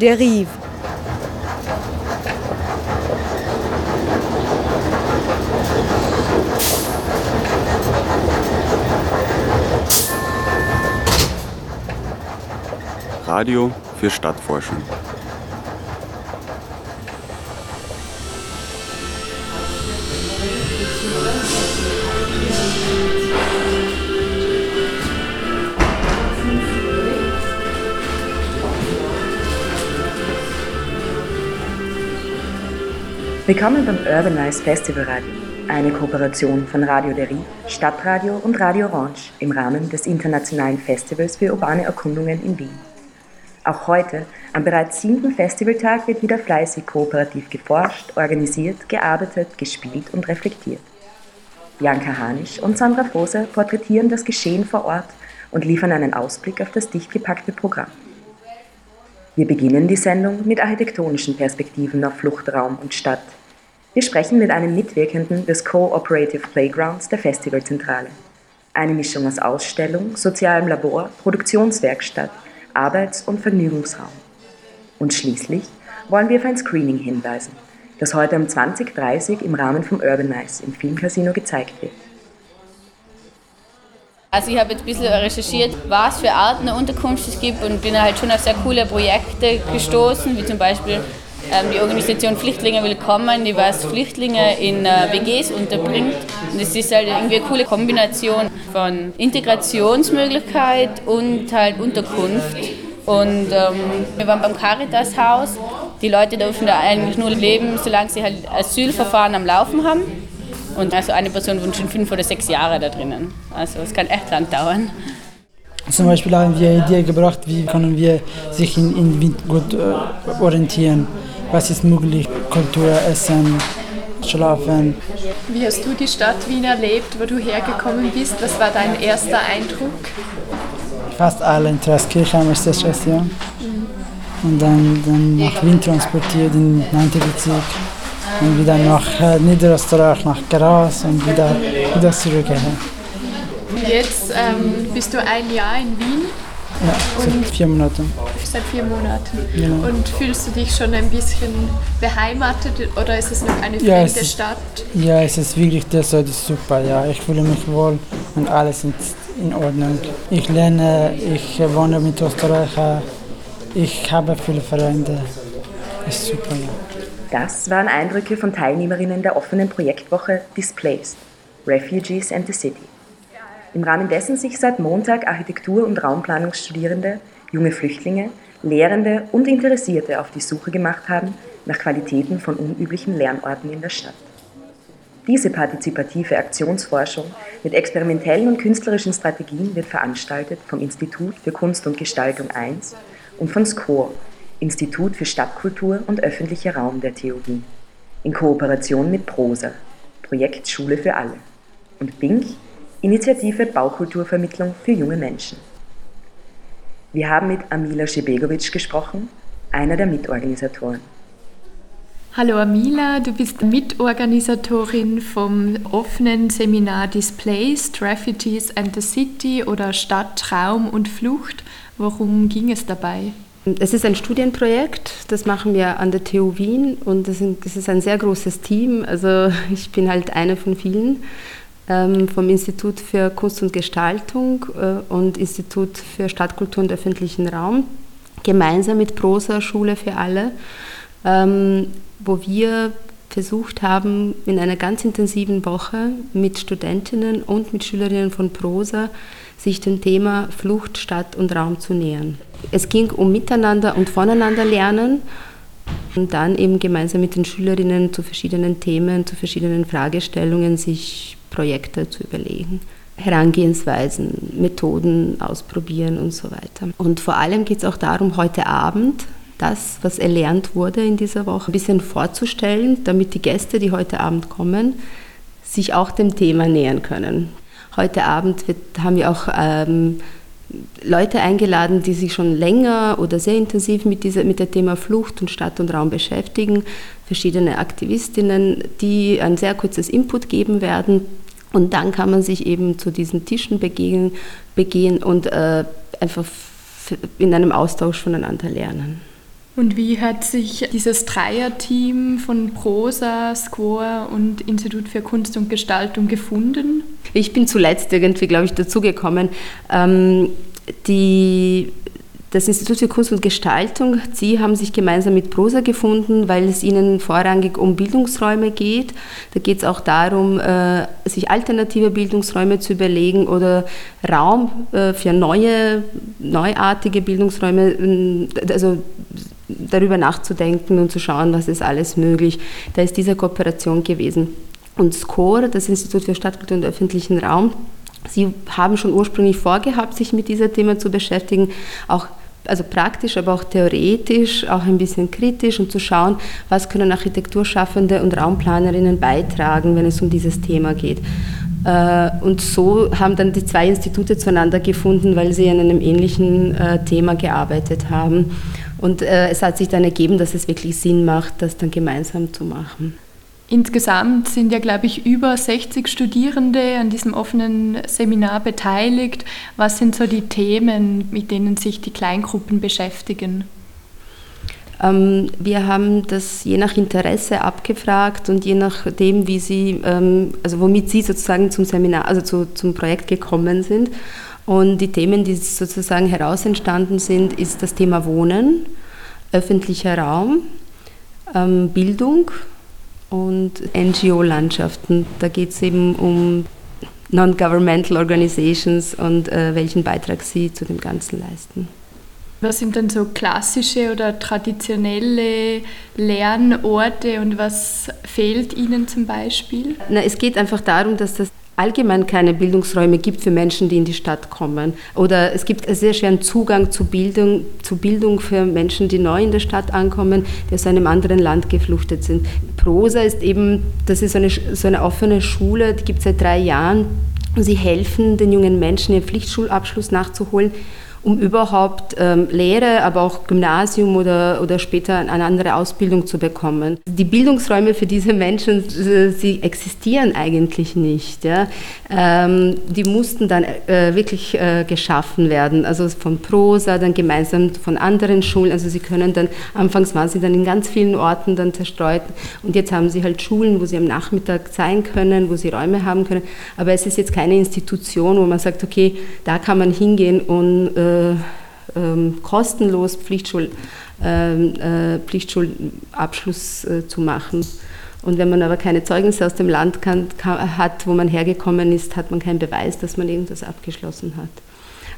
Der Rive. Radio für Stadtforschung. Willkommen beim Urbanize Festival Radio, eine Kooperation von Radio Derry, Stadtradio und Radio Orange im Rahmen des Internationalen Festivals für urbane Erkundungen in Wien. Auch heute, am bereits siebten Festivaltag, wird wieder fleißig kooperativ geforscht, organisiert, gearbeitet, gespielt und reflektiert. Bianca Hanisch und Sandra Foser porträtieren das Geschehen vor Ort und liefern einen Ausblick auf das dicht gepackte Programm. Wir beginnen die Sendung mit architektonischen Perspektiven auf Fluchtraum und Stadt. Wir sprechen mit einem Mitwirkenden des Co-Operative Playgrounds der Festivalzentrale. Eine Mischung aus Ausstellung, sozialem Labor, Produktionswerkstatt, Arbeits- und Vergnügungsraum. Und schließlich wollen wir auf ein Screening hinweisen, das heute um 20.30 Uhr im Rahmen vom Urbanize im Filmcasino gezeigt wird. Also ich habe jetzt ein bisschen recherchiert, was für Arten der Unterkunft es gibt und bin halt schon auf sehr coole Projekte gestoßen, wie zum Beispiel ähm, die Organisation Flüchtlinge Willkommen, die was Flüchtlinge in äh, WGs unterbringt. Und es ist halt irgendwie eine coole Kombination von Integrationsmöglichkeit und halt Unterkunft. Und ähm, wir waren beim Caritas-Haus. Die Leute dürfen da eigentlich nur leben, solange sie halt Asylverfahren am Laufen haben. Und also eine Person wohnt schon fünf oder sechs Jahre da drinnen. Also es kann echt lang dauern. Zum Beispiel haben wir eine Idee gebracht, wie können wir sich in, in Wien gut äh, orientieren. Was ist möglich? Kultur, Essen, Schlafen. Wie hast du die Stadt Wien erlebt, wo du hergekommen bist? Was war dein erster Eindruck? Fast alle in Traskirche am ersten Station. Und dann, dann nach Wien transportiert in den 9. Bezirk und wieder nach äh, Niederösterreich, nach Graz und wieder, wieder zurück. Jetzt ähm, bist du ein Jahr in Wien? Ja, seit vier Monaten. Seit vier Monaten. Genau. Und fühlst du dich schon ein bisschen beheimatet oder ist es noch eine Ja, fremde es ist- Stadt? Ja, es ist wirklich derzeit super. Ja, ich fühle mich wohl und alles ist in Ordnung. Ich lerne, ich wohne mit Österreicher, ich habe viele Freunde. Ist super. Ja. Das waren Eindrücke von Teilnehmerinnen der offenen Projektwoche Displaced – Refugees and the City. Im Rahmen dessen sich seit Montag Architektur- und Raumplanungsstudierende, junge Flüchtlinge, Lehrende und Interessierte auf die Suche gemacht haben nach Qualitäten von unüblichen Lernorten in der Stadt. Diese partizipative Aktionsforschung mit experimentellen und künstlerischen Strategien wird veranstaltet vom Institut für Kunst und Gestaltung I und von SCORE, Institut für Stadtkultur und öffentlicher Raum der TU in Kooperation mit Prosa, Projekt Schule für alle, und BINK, Initiative Baukulturvermittlung für junge Menschen. Wir haben mit Amila Schebegovic gesprochen, einer der Mitorganisatoren. Hallo Amila, du bist Mitorganisatorin vom offenen Seminar Displaced, Refugees and the City oder Stadt, Raum und Flucht. Worum ging es dabei? Es ist ein Studienprojekt, das machen wir an der TU Wien und das ist ein sehr großes Team. Also ich bin halt eine von vielen ähm, vom Institut für Kunst und Gestaltung äh, und Institut für Stadtkultur und öffentlichen Raum, gemeinsam mit Prosa Schule für alle, ähm, wo wir versucht haben, in einer ganz intensiven Woche mit Studentinnen und mit Schülerinnen von Prosa sich dem Thema Flucht, Stadt und Raum zu nähern. Es ging um Miteinander und Voneinander lernen und dann eben gemeinsam mit den Schülerinnen zu verschiedenen Themen, zu verschiedenen Fragestellungen sich Projekte zu überlegen. Herangehensweisen, Methoden ausprobieren und so weiter. Und vor allem geht es auch darum, heute Abend das, was erlernt wurde in dieser Woche, ein bisschen vorzustellen, damit die Gäste, die heute Abend kommen, sich auch dem Thema nähern können. Heute Abend wird, haben wir auch ähm, Leute eingeladen, die sich schon länger oder sehr intensiv mit, dieser, mit dem Thema Flucht und Stadt und Raum beschäftigen. Verschiedene Aktivistinnen, die ein sehr kurzes Input geben werden. Und dann kann man sich eben zu diesen Tischen begehen, begehen und äh, einfach in einem Austausch voneinander lernen. Und wie hat sich dieses Dreierteam von Prosa, Score und Institut für Kunst und Gestaltung gefunden? Ich bin zuletzt irgendwie, glaube ich, dazugekommen. Ähm, das Institut für Kunst und Gestaltung, Sie haben sich gemeinsam mit Prosa gefunden, weil es Ihnen vorrangig um Bildungsräume geht. Da geht es auch darum, äh, sich alternative Bildungsräume zu überlegen oder Raum äh, für neue, neuartige Bildungsräume, also darüber nachzudenken und zu schauen, was ist alles möglich. Da ist diese Kooperation gewesen. Und SCORE, das Institut für Stadtkultur und öffentlichen Raum, Sie haben schon ursprünglich vorgehabt, sich mit diesem Thema zu beschäftigen, auch also praktisch, aber auch theoretisch, auch ein bisschen kritisch und zu schauen, was können Architekturschaffende und Raumplanerinnen beitragen, wenn es um dieses Thema geht. Äh, und so haben dann die zwei Institute zueinander gefunden, weil sie an einem ähnlichen äh, Thema gearbeitet haben. Und äh, es hat sich dann ergeben, dass es wirklich Sinn macht, das dann gemeinsam zu machen. Insgesamt sind ja, glaube ich, über 60 Studierende an diesem offenen Seminar beteiligt. Was sind so die Themen, mit denen sich die Kleingruppen beschäftigen? Ähm, wir haben das je nach Interesse abgefragt und je nachdem, wie sie, ähm, also womit sie sozusagen zum Seminar, also zu, zum Projekt gekommen sind. Und die Themen, die sozusagen heraus entstanden sind, ist das Thema Wohnen, öffentlicher Raum, ähm, Bildung, und NGO-Landschaften. Da geht es eben um Non-Governmental Organizations und äh, welchen Beitrag sie zu dem Ganzen leisten. Was sind denn so klassische oder traditionelle Lernorte und was fehlt Ihnen zum Beispiel? Na, es geht einfach darum, dass das allgemein keine Bildungsräume gibt für Menschen, die in die Stadt kommen. Oder es gibt einen sehr schweren Zugang zu Bildung, zu Bildung für Menschen, die neu in der Stadt ankommen, die aus einem anderen Land geflüchtet sind. Prosa ist eben, das ist eine, so eine offene Schule, die gibt es seit drei Jahren. Sie helfen den jungen Menschen, ihren Pflichtschulabschluss nachzuholen um überhaupt ähm, Lehre, aber auch Gymnasium oder, oder später eine andere Ausbildung zu bekommen. Die Bildungsräume für diese Menschen, äh, sie existieren eigentlich nicht. Ja? Ähm, die mussten dann äh, wirklich äh, geschaffen werden, also von Prosa, dann gemeinsam von anderen Schulen. Also sie können dann, anfangs waren sie dann in ganz vielen Orten dann zerstreut und jetzt haben sie halt Schulen, wo sie am Nachmittag sein können, wo sie Räume haben können. Aber es ist jetzt keine Institution, wo man sagt, okay, da kann man hingehen und äh, kostenlos Pflichtschul, ähm, äh, Pflichtschulabschluss äh, zu machen. Und wenn man aber keine Zeugnisse aus dem Land kann, kann, hat, wo man hergekommen ist, hat man keinen Beweis, dass man irgendwas abgeschlossen hat.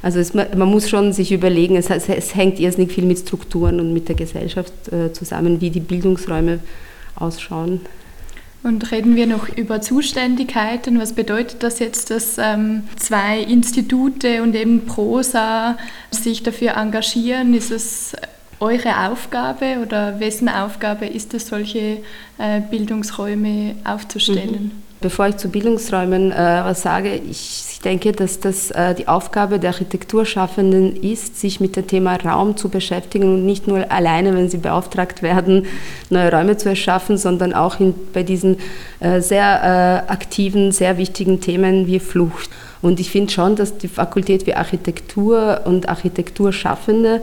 Also es, man muss schon sich überlegen, es, es hängt irrsinnig viel mit Strukturen und mit der Gesellschaft äh, zusammen, wie die Bildungsräume ausschauen. Und reden wir noch über Zuständigkeiten. Was bedeutet das jetzt, dass ähm, zwei Institute und eben Prosa sich dafür engagieren? Ist es eure Aufgabe oder wessen Aufgabe ist es, solche äh, Bildungsräume aufzustellen? Mhm. Bevor ich zu Bildungsräumen äh, was sage, ich denke, dass das äh, die Aufgabe der Architekturschaffenden ist, sich mit dem Thema Raum zu beschäftigen und nicht nur alleine, wenn sie beauftragt werden, neue Räume zu erschaffen, sondern auch in, bei diesen äh, sehr äh, aktiven, sehr wichtigen Themen wie Flucht. Und ich finde schon, dass die Fakultät für Architektur und Architekturschaffende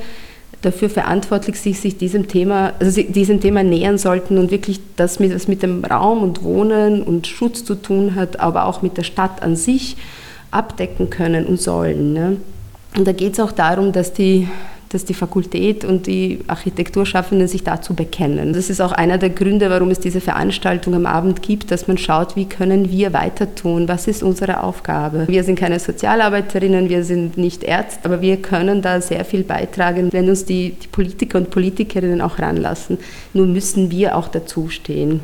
dafür verantwortlich sich, sich diesem Thema, also diesem Thema nähern sollten und wirklich das, mit, was mit dem Raum und Wohnen und Schutz zu tun hat, aber auch mit der Stadt an sich abdecken können und sollen. Ne? Und da geht es auch darum, dass die, dass die Fakultät und die Architekturschaffenden sich dazu bekennen. Das ist auch einer der Gründe, warum es diese Veranstaltung am Abend gibt, dass man schaut, wie können wir weiter tun, was ist unsere Aufgabe. Wir sind keine Sozialarbeiterinnen, wir sind nicht Ärzte, aber wir können da sehr viel beitragen, wenn uns die, die Politiker und Politikerinnen auch ranlassen. Nur müssen wir auch dazu stehen.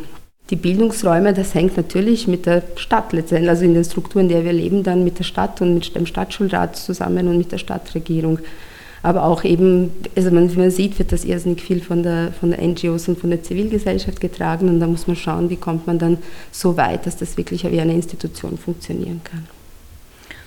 Die Bildungsräume, das hängt natürlich mit der Stadt letztendlich, also in den Strukturen, in der wir leben, dann mit der Stadt und mit dem Stadtschulrat zusammen und mit der Stadtregierung. Aber auch eben, also man, man sieht, wird das irrsinnig viel von der, von der NGOs und von der Zivilgesellschaft getragen und da muss man schauen, wie kommt man dann so weit, dass das wirklich wie eine Institution funktionieren kann.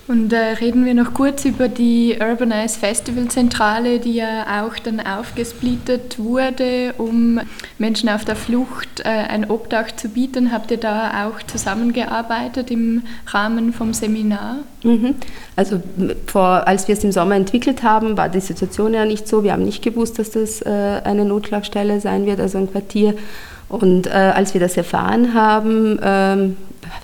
Und äh, reden wir noch kurz über die Urbanize Festival Zentrale, die ja auch dann aufgesplittet wurde, um Menschen auf der Flucht äh, ein Obdach zu bieten. Habt ihr da auch zusammengearbeitet im Rahmen vom Seminar? Mhm. Also vor, als wir es im Sommer entwickelt haben, war die Situation ja nicht so. Wir haben nicht gewusst, dass das äh, eine Notschlagstelle sein wird, also ein Quartier. Und äh, als wir das erfahren haben, ähm,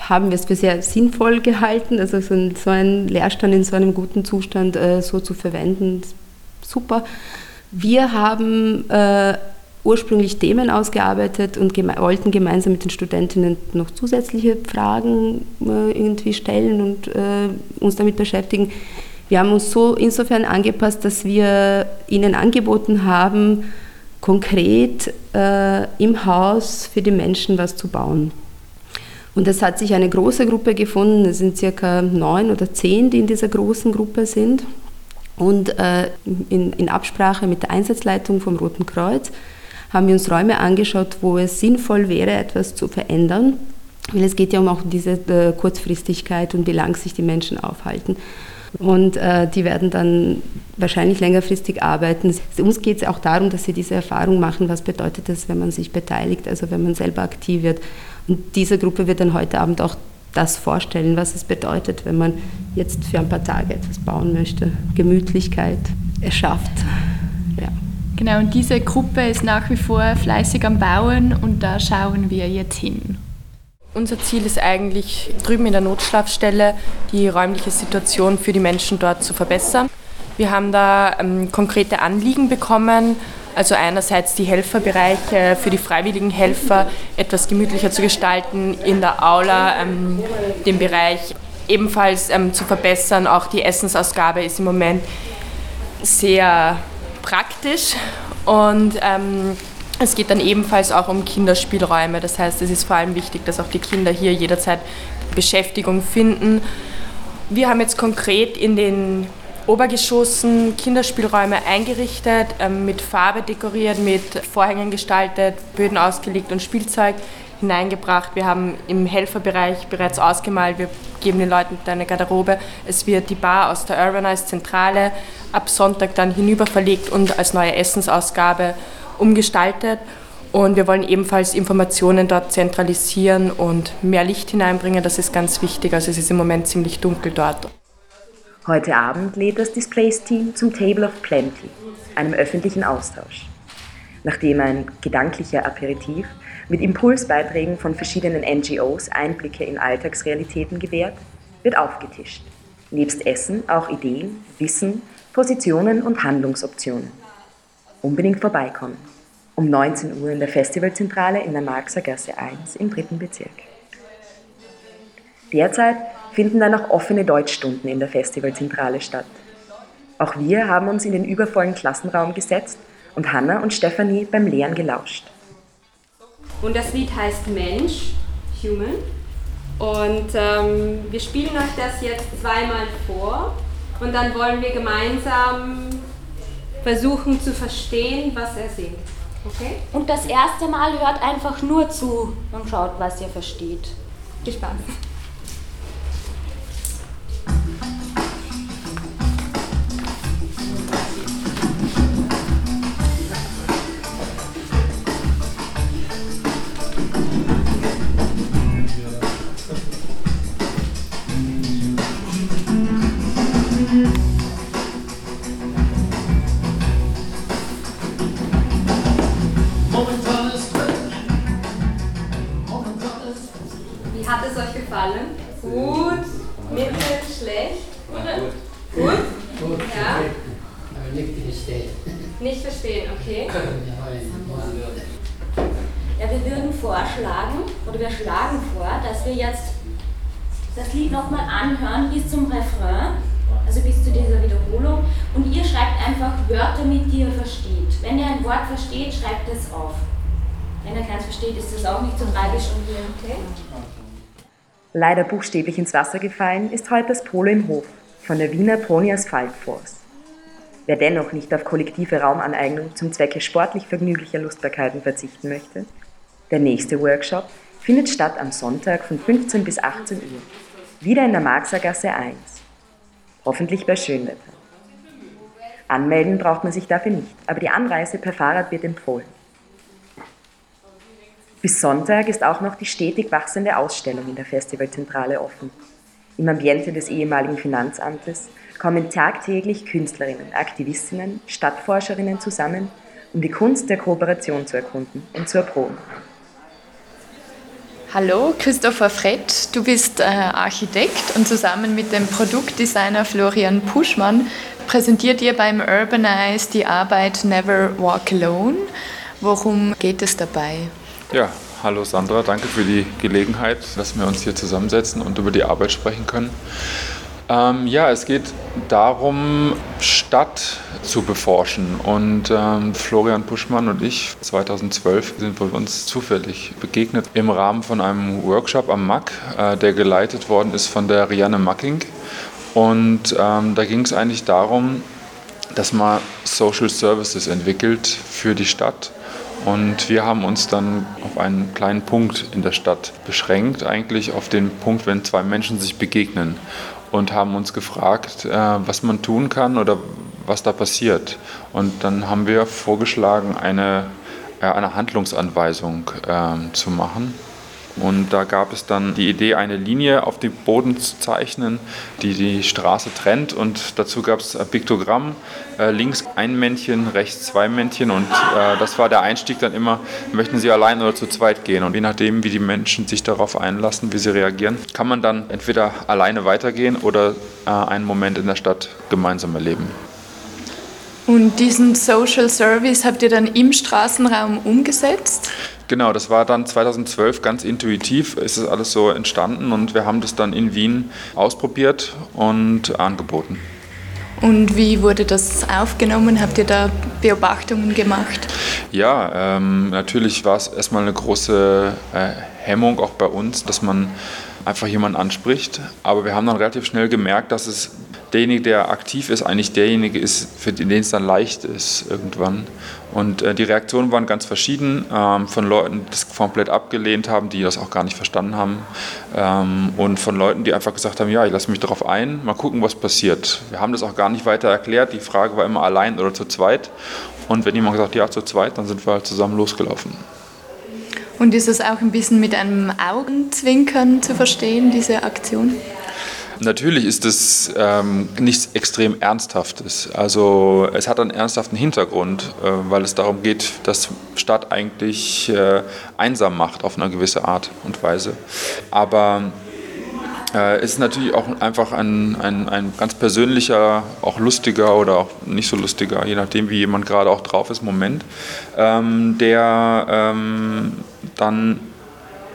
haben wir es für sehr sinnvoll gehalten, also so, ein, so einen Leerstand in so einem guten Zustand äh, so zu verwenden. Super. Wir haben äh, ursprünglich Themen ausgearbeitet und geme wollten gemeinsam mit den Studentinnen noch zusätzliche Fragen äh, irgendwie stellen und äh, uns damit beschäftigen. Wir haben uns so insofern angepasst, dass wir ihnen angeboten haben, konkret äh, im Haus für die Menschen was zu bauen. Und es hat sich eine große Gruppe gefunden, es sind circa neun oder zehn, die in dieser großen Gruppe sind. Und äh, in, in, Absprache mit der Einsatzleitung vom Roten Kreuz haben wir uns Räume angeschaut, wo es sinnvoll wäre, etwas zu verändern. Weil es geht ja um auch diese äh, Kurzfristigkeit und wie lang sich die Menschen aufhalten. Und äh, die werden dann wahrscheinlich längerfristig arbeiten. Uns geht es auch darum, dass sie diese Erfahrung machen, was bedeutet das, wenn man sich beteiligt, also wenn man selber aktiv wird. Und diese Gruppe wird dann heute Abend auch das vorstellen, was es bedeutet, wenn man jetzt für ein paar Tage etwas bauen möchte. Gemütlichkeit erschafft. Ja. Genau, und diese Gruppe ist nach wie vor fleißig am Bauen und da schauen wir jetzt hin. Unser Ziel ist eigentlich, drüben in der Notschlafstelle die räumliche Situation für die Menschen dort zu verbessern. Wir haben da ähm, konkrete Anliegen bekommen, also einerseits die Helferbereiche für die freiwilligen Helfer etwas gemütlicher zu gestalten, in der Aula ähm, den Bereich ebenfalls ähm, zu verbessern. Auch die Essensausgabe ist im Moment sehr praktisch und ähm, es geht dann ebenfalls auch um Kinderspielräume. Das heißt, es ist vor allem wichtig, dass auch die Kinder hier jederzeit Beschäftigung finden. Wir haben jetzt konkret in den Obergeschossen Kinderspielräume eingerichtet, ähm, mit Farbe dekoriert, mit Vorhängen gestaltet, Böden ausgelegt und Spielzeug hineingebracht. Wir haben im Helferbereich bereits ausgemalt, wir geben den Leuten eine Garderobe. Es wird die Bar aus der Urbanized Zentrale ab Sonntag dann hinüber verlegt und als neue Essensausgabe umgestaltet. Und wir wollen ebenfalls Informationen dort zentralisieren und mehr Licht hineinbringen. Das ist ganz wichtig. Also es ist im Moment ziemlich dunkel dort. Heute Abend lädt das Displays-Team zum Table of Plenty, einem öffentlichen Austausch. Nachdem ein gedanklicher Aperitif mit Impulsbeiträgen von verschiedenen NGOs Einblicke in Alltagsrealitäten gewährt, wird aufgetischt. Nebst Essen auch Ideen, Wissen, Positionen und Handlungsoptionen. Unbedingt vorbeikommen um 19 Uhr in der Festivalzentrale in der Marxer Gasse 1 im dritten Bezirk. Derzeit finden dann auch offene Deutschstunden in der Festivalzentrale statt. Auch wir haben uns in den übervollen Klassenraum gesetzt und Hanna und Stefanie beim Lehren gelauscht. Und das Lied heißt Mensch, Human. Und ähm, wir spielen euch das jetzt zweimal vor und dann wollen wir gemeinsam versuchen zu verstehen, was er singt. Okay. Und das erste Mal hört einfach nur zu und schaut, was ihr versteht. Viel Spaß. Leider buchstäblich ins Wasser gefallen ist heute das Polo im Hof von der Wiener Pony Asphalt Force. Wer dennoch nicht auf kollektive Raumaneignung zum Zwecke sportlich vergnüglicher Lustbarkeiten verzichten möchte, der nächste Workshop findet statt am Sonntag von 15 bis 18 Uhr, wieder in der Marxer Gasse 1. Hoffentlich bei Schönwetter. Anmelden braucht man sich dafür nicht, aber die Anreise per Fahrrad wird empfohlen. Bis Sonntag ist auch noch die stetig wachsende Ausstellung in der Festivalzentrale offen. Im Ambiente des ehemaligen Finanzamtes kommen tagtäglich Künstlerinnen, Aktivistinnen, Stadtforscherinnen zusammen, um die Kunst der Kooperation zu erkunden und zu erproben. Hallo, Christopher Frett. Du bist äh, Architekt und zusammen mit dem Produktdesigner Florian Puschmann präsentiert ihr beim Urbanize die Arbeit Never Walk Alone. Worum geht es dabei? Ja, hallo Sandra, danke für die Gelegenheit, dass wir uns hier zusammensetzen und über die Arbeit sprechen können. Ähm, ja, es geht darum, Stadt zu beforschen. Und ähm, Florian Puschmann und ich, 2012, sind wir uns zufällig begegnet im Rahmen von einem Workshop am MAC, äh, der geleitet worden ist von der Rianne Macking. Und ähm, da ging es eigentlich darum, dass man Social Services entwickelt für die Stadt. Und wir haben uns dann auf einen kleinen Punkt in der Stadt beschränkt, eigentlich auf den Punkt, wenn zwei Menschen sich begegnen und haben uns gefragt, äh, was man tun kann oder was da passiert. Und dann haben wir vorgeschlagen, eine, äh, eine Handlungsanweisung äh, zu machen. Und da gab es dann die Idee, eine Linie auf dem Boden zu zeichnen, die die Straße trennt. Und dazu gab es ein Piktogramm, äh, links ein Männchen, rechts zwei Männchen. Und äh, das war der Einstieg dann immer, möchten Sie allein oder zu zweit gehen? Und je nachdem, wie die Menschen sich darauf einlassen, wie sie reagieren, kann man dann entweder alleine weitergehen oder äh, einen Moment in der Stadt gemeinsam erleben. Und diesen Social Service habt ihr dann im Straßenraum umgesetzt? Genau, das war dann 2012 ganz intuitiv, ist es alles so entstanden und wir haben das dann in Wien ausprobiert und angeboten. Und wie wurde das aufgenommen? Habt ihr da Beobachtungen gemacht? Ja, ähm, natürlich war es erstmal eine große äh, Hemmung auch bei uns, dass man einfach jemanden anspricht. Aber wir haben dann relativ schnell gemerkt, dass es derjenige, der aktiv ist, eigentlich derjenige ist, für den es dann leicht ist irgendwann. Und äh, die Reaktionen waren ganz verschieden, ähm, von Leuten, die das komplett abgelehnt haben, die das auch gar nicht verstanden haben, ähm, und von Leuten, die einfach gesagt haben, ja, ich lasse mich darauf ein, mal gucken, was passiert. Wir haben das auch gar nicht weiter erklärt, die Frage war immer allein oder zu zweit. Und wenn jemand gesagt ja, zu zweit, dann sind wir halt zusammen losgelaufen. Und ist es auch ein bisschen mit einem Augenzwinkern zu verstehen, diese Aktion? Natürlich ist es ähm, nichts extrem Ernsthaftes. Also es hat einen ernsthaften Hintergrund, äh, weil es darum geht, dass Stadt eigentlich äh, einsam macht auf eine gewisse Art und Weise. Aber äh, ist natürlich auch einfach ein, ein, ein ganz persönlicher, auch lustiger oder auch nicht so lustiger, je nachdem, wie jemand gerade auch drauf ist, Moment, ähm, der ähm, dann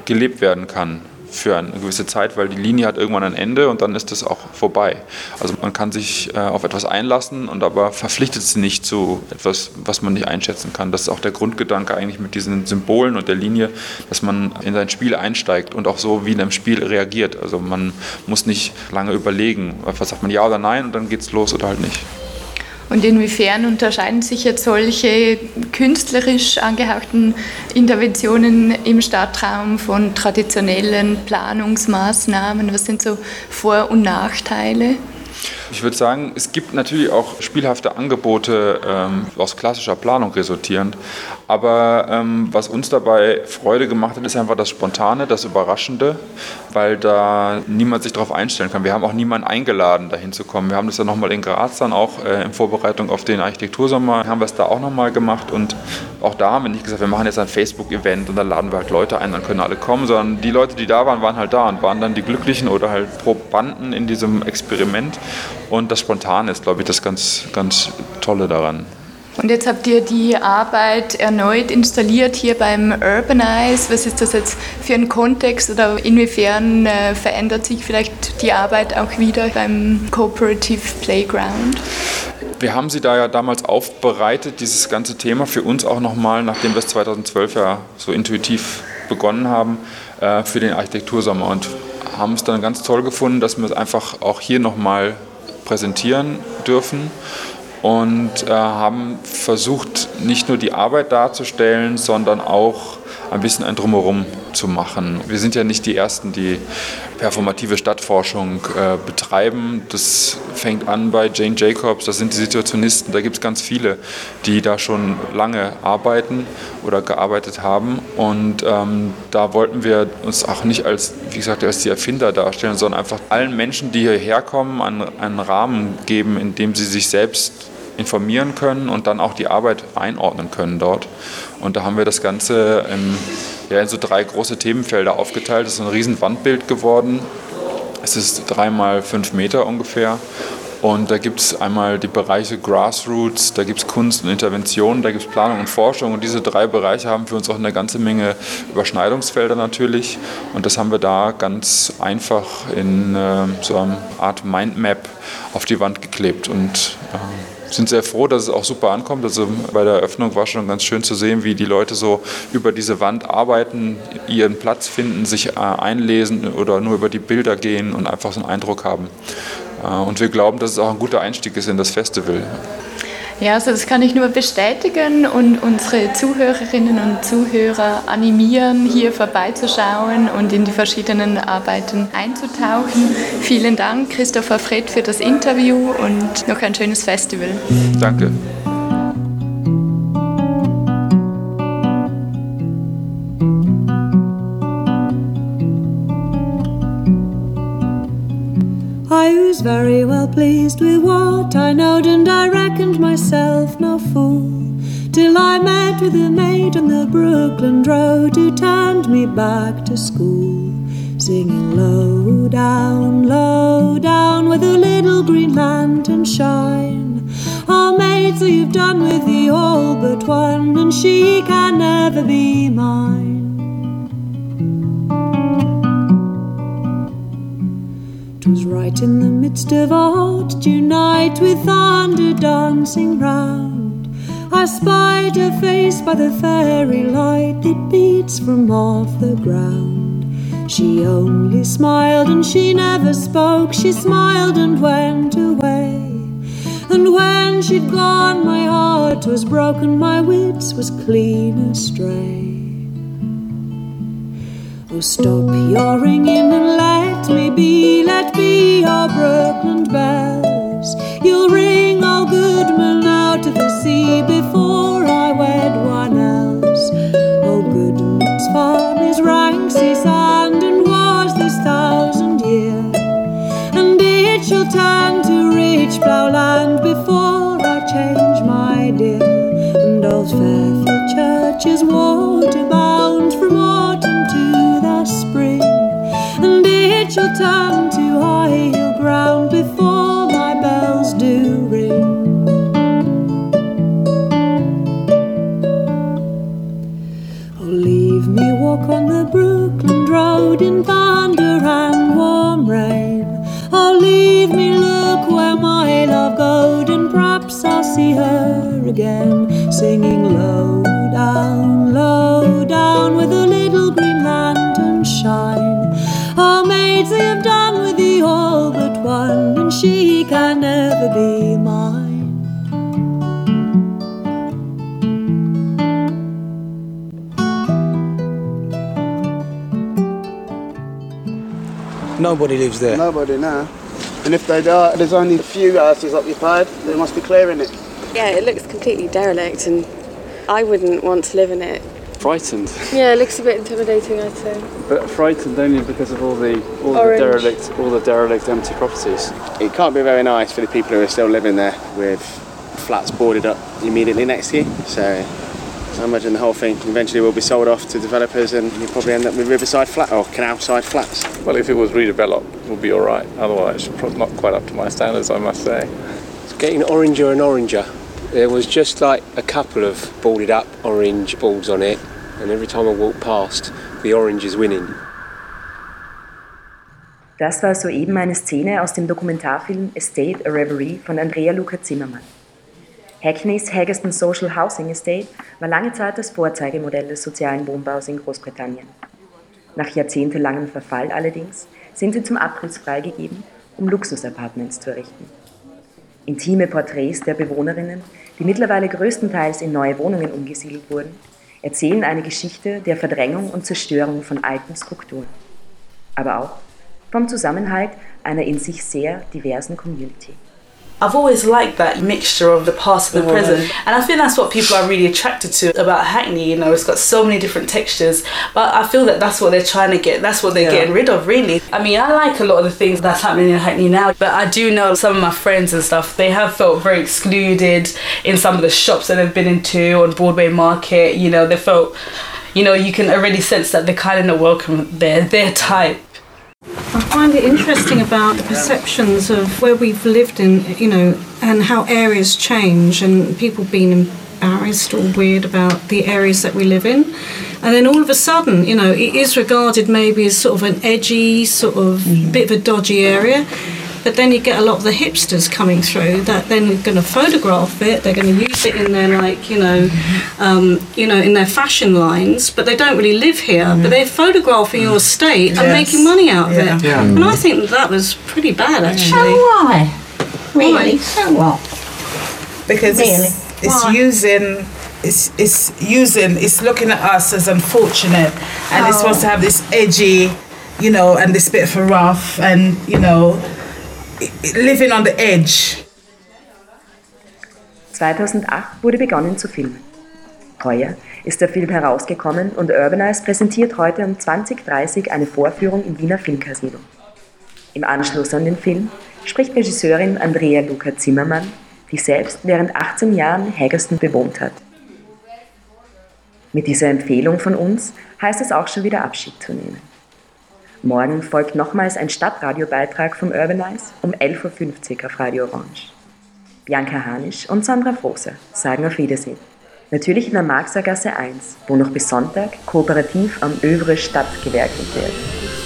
gelebt werden kann für eine gewisse Zeit, weil die Linie hat irgendwann ein Ende und dann ist das auch vorbei. Also man kann sich äh, auf etwas einlassen und aber verpflichtet es nicht zu etwas, was man nicht einschätzen kann. Das ist auch der Grundgedanke eigentlich mit diesen Symbolen und der Linie, dass man in sein Spiel einsteigt und auch so wie in einem Spiel reagiert. Also man muss nicht lange überlegen, was sagt man ja oder nein und dann geht es los oder halt nicht. Und inwiefern unterscheiden sich jetzt solche künstlerisch angehauchten Interventionen im Stadtraum von traditionellen Planungsmaßnahmen? Was sind so Vor- und Nachteile? Ich würde sagen, es gibt natürlich auch spielhafte Angebote ähm, aus klassischer Planung resultierend. Aber ähm, was uns dabei Freude gemacht hat, ist einfach das Spontane, das Überraschende, weil da niemand sich darauf einstellen kann. Wir haben auch niemanden eingeladen, dahin zu kommen. Wir haben das ja nochmal in Graz dann auch äh, in Vorbereitung auf den Architektursommer, haben wir es da auch nochmal gemacht. Und auch da haben wir nicht gesagt, wir machen jetzt ein Facebook-Event und dann laden wir halt Leute ein, dann können alle kommen, sondern die Leute, die da waren, waren halt da und waren dann die Glücklichen oder halt Probanden in diesem Experiment. Und das Spontane ist, glaube ich, das ganz, ganz Tolle daran. Und jetzt habt ihr die Arbeit erneut installiert hier beim Urbanize. Was ist das jetzt für ein Kontext oder inwiefern äh, verändert sich vielleicht die Arbeit auch wieder beim Cooperative Playground? Wir haben sie da ja damals aufbereitet, dieses ganze Thema für uns auch nochmal, nachdem wir es 2012 ja so intuitiv begonnen haben, äh, für den Architektursommer und haben es dann ganz toll gefunden, dass wir es einfach auch hier nochmal präsentieren dürfen und äh, haben versucht, nicht nur die Arbeit darzustellen, sondern auch ein bisschen ein Drumherum zu machen. Wir sind ja nicht die Ersten, die performative Stadtforschung äh, betreiben. Das fängt an bei Jane Jacobs, das sind die Situationisten. Da gibt es ganz viele, die da schon lange arbeiten oder gearbeitet haben. Und ähm, da wollten wir uns auch nicht als, wie gesagt, als die Erfinder darstellen, sondern einfach allen Menschen, die hierher kommen, einen, einen Rahmen geben, in dem sie sich selbst informieren können und dann auch die Arbeit einordnen können dort. Und da haben wir das Ganze im, ja, in so drei große Themenfelder aufgeteilt. Es ist ein riesen Wandbild geworden. Es ist dreimal fünf Meter ungefähr. Und da gibt es einmal die Bereiche Grassroots, da gibt es Kunst und Intervention, da gibt es Planung und Forschung. Und diese drei Bereiche haben für uns auch eine ganze Menge Überschneidungsfelder natürlich. Und das haben wir da ganz einfach in äh, so einer Art Mindmap auf die Wand geklebt. Und äh, sind sehr froh, dass es auch super ankommt. Also bei der Eröffnung war schon ganz schön zu sehen, wie die Leute so über diese Wand arbeiten, ihren Platz finden, sich äh, einlesen oder nur über die Bilder gehen und einfach so einen Eindruck haben. Äh, und wir glauben, dass es auch ein guter Einstieg ist in das Festival. Ja, also das kann ich nur bestätigen und unsere Zuhörerinnen und Zuhörer animieren, hier vorbeizuschauen und in die verschiedenen Arbeiten einzutauchen. Vielen Dank, Christopher Fred, für das Interview und noch ein schönes Festival. Danke. I was very well pleased with what I knowed, and I reckoned myself no fool. Till I met with a maid on the Brooklyn Road who turned me back to school, singing low down, low down, where the little green lantern shine. Oh, maid, so you've done with the all but one, and she can never be mine. In the midst of a hot June night with thunder dancing round. I spied her face by the fairy light that beats from off the ground. She only smiled and she never spoke. She smiled and went away. And when she'd gone, my heart was broken, my wits was clean astray. Stop your ringing and let me be, let be your Brooklyn bells. You'll ring all Goodman out to the sea before I wed one else. Oh, good Goodman's farm is rank sea sand and was this thousand year, and it shall turn to rich ploughland before I change my dear. And old Fairfield Church is water-bound turn to high hill ground before Nobody lives there. Nobody now. And if they are, there's only a few houses occupied. They must be clearing it. Yeah, it looks completely derelict, and I wouldn't want to live in it. Frightened, Yeah, it looks a bit intimidating, I'd say. but frightened only because of all the all the derelict all the derelict empty properties. It can't be very nice for the people who are still living there with flats boarded up immediately next to you. So I imagine the whole thing eventually will be sold off to developers and you probably end up with riverside flat or canal-side flats. Well, if it was redeveloped, it would be all right. Otherwise, probably not quite up to my standards, I must say. It's getting oranger and oranger. There was just like a couple of boarded up orange balls on it, and every time I walk past, the orange is winning. Das war soeben eine Szene aus dem Dokumentarfilm Estate a Reverie von Andrea Luca Zimmermann. Hackneys Haggerston Social Housing Estate war lange Zeit das Vorzeigemodell des sozialen Wohnbaus in Großbritannien. Nach jahrzehntelangem Verfall allerdings sind sie zum Abriss freigegeben, um Luxusapartments zu errichten. Intime Porträts der Bewohnerinnen, die mittlerweile größtenteils in neue Wohnungen umgesiedelt wurden, erzählen eine Geschichte der Verdrängung und Zerstörung von alten Strukturen, aber auch vom Zusammenhalt einer in sich sehr diversen Community. I've always liked that mixture of the past and the oh, present. And I think that's what people are really attracted to about Hackney. You know, it's got so many different textures. But I feel that that's what they're trying to get. That's what they're Yeah. getting rid of, really. I mean, I like a lot of the things that's happening in Hackney now. But I do know some of my friends and stuff, they have felt very excluded in some of the shops that they've been into on Broadway Market. You know, they felt, you know, you can already sense that they're kind of not welcome there. Their type. I find it interesting about the perceptions of where we've lived in, you know, and how areas change and people being embarrassed or weird about the areas that we live in. And then all of a sudden, you know, it is regarded maybe as sort of an edgy, sort of mm-hmm. bit of a dodgy area. But then you get a lot of the hipsters coming through that then are going to photograph it. They're going to use it in their like you know, mm-hmm. um, you know, in their fashion lines. But they don't really live here. But mm. they're photographing your mm. estate and making money out of Yeah. it. Yeah. And I mm. think that, that was pretty bad actually. So why? Really? So what? because Really? it's, it's Why? using it's, it's using it's looking at us as unfortunate and it's Oh. supposed to have this edgy you know and this bit of a rough and you know i- i- living on the edge 2008 wurde begonnen zu filmen. Heuer ist der Film herausgekommen und Urbanize präsentiert heute um 20.30 eine Vorführung im Wiener Filmcasino. Im Anschluss an den Film spricht Regisseurin Andrea Luca Zimmermann, die selbst während 18 Jahren Haggerston bewohnt hat. Mit dieser Empfehlung von uns heißt es auch schon wieder Abschied zu nehmen. Morgen folgt nochmals ein Stadtradiobeitrag vom Urbanize um 11.50 Uhr auf Radio Orange. Bianca Hanisch und Sandra Froser sagen auf Wiedersehen. Natürlich in der Marxer Gasse 1, wo noch bis Sonntag kooperativ am Övre Stadt gewerkelt wird.